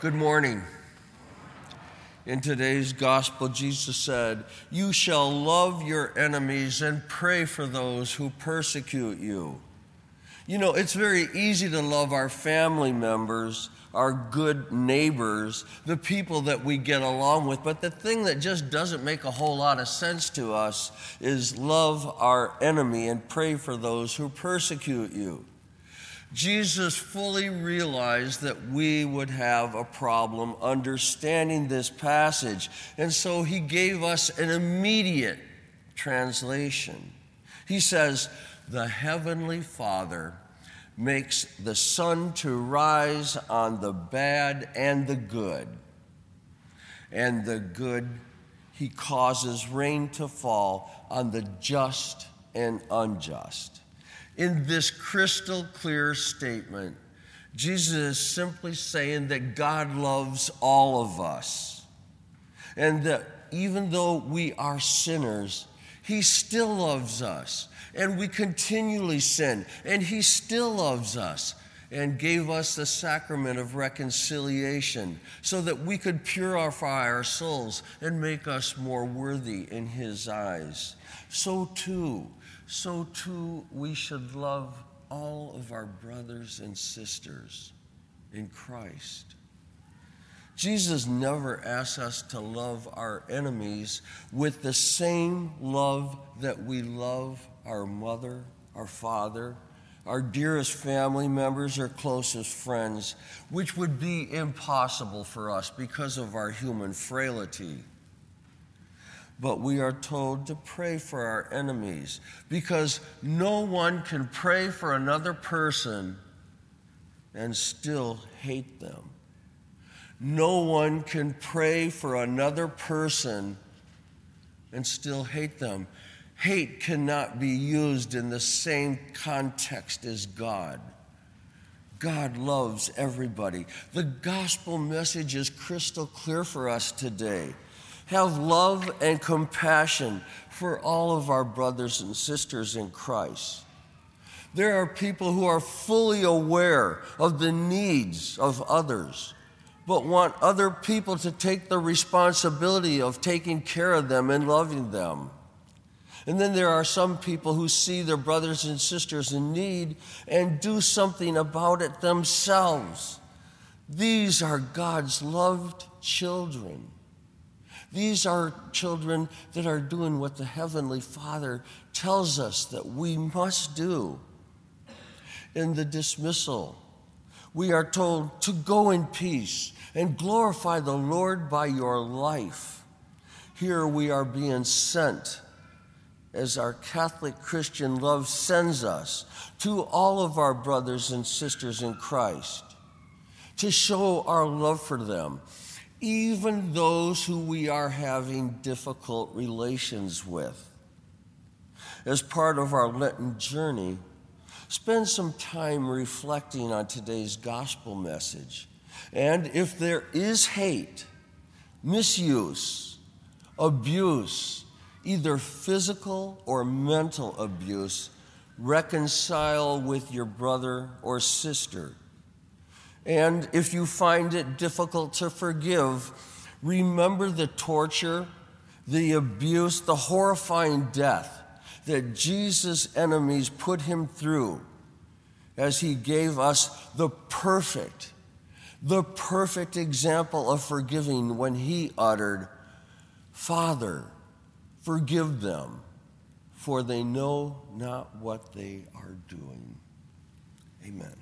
Good morning. In today's gospel, Jesus said, You shall love your enemies and pray for those who persecute you. You know, it's very easy to love our family members, our good neighbors, the people that we get along with, but the thing that just doesn't make a whole lot of sense to us is love our enemy and pray for those who persecute you. Jesus fully realized that we would have a problem understanding this passage, and so he gave us an immediate translation. He says, The Heavenly Father makes the sun to rise on the bad and the good, and the good he causes rain to fall on the just and unjust in this crystal clear statement, Jesus is simply saying that God loves all of us. And that even though we are sinners, He still loves us. And we continually sin, and He still loves us and gave us the sacrament of reconciliation so that we could purify our souls and make us more worthy in His eyes. So, too, so too we should love all of our brothers and sisters in Christ. Jesus never asks us to love our enemies with the same love that we love our mother, our father, our dearest family members, or closest friends, which would be impossible for us because of our human frailty but we are told to pray for our enemies because no one can pray for another person and still hate them. No one can pray for another person and still hate them. Hate cannot be used in the same context as God. God loves everybody. The gospel message is crystal clear for us today have love and compassion for all of our brothers and sisters in Christ. There are people who are fully aware of the needs of others, but want other people to take the responsibility of taking care of them and loving them. And then there are some people who see their brothers and sisters in need and do something about it themselves. These are God's loved children. These are children that are doing what the Heavenly Father tells us that we must do. In the dismissal, we are told to go in peace and glorify the Lord by your life. Here we are being sent as our Catholic Christian love sends us to all of our brothers and sisters in Christ to show our love for them even those who we are having difficult relations with. As part of our Lenten journey, spend some time reflecting on today's gospel message. And if there is hate, misuse, abuse, either physical or mental abuse, reconcile with your brother or sister. And if you find it difficult to forgive, remember the torture, the abuse, the horrifying death that Jesus' enemies put him through as he gave us the perfect, the perfect example of forgiving when he uttered, Father, forgive them, for they know not what they are doing. Amen.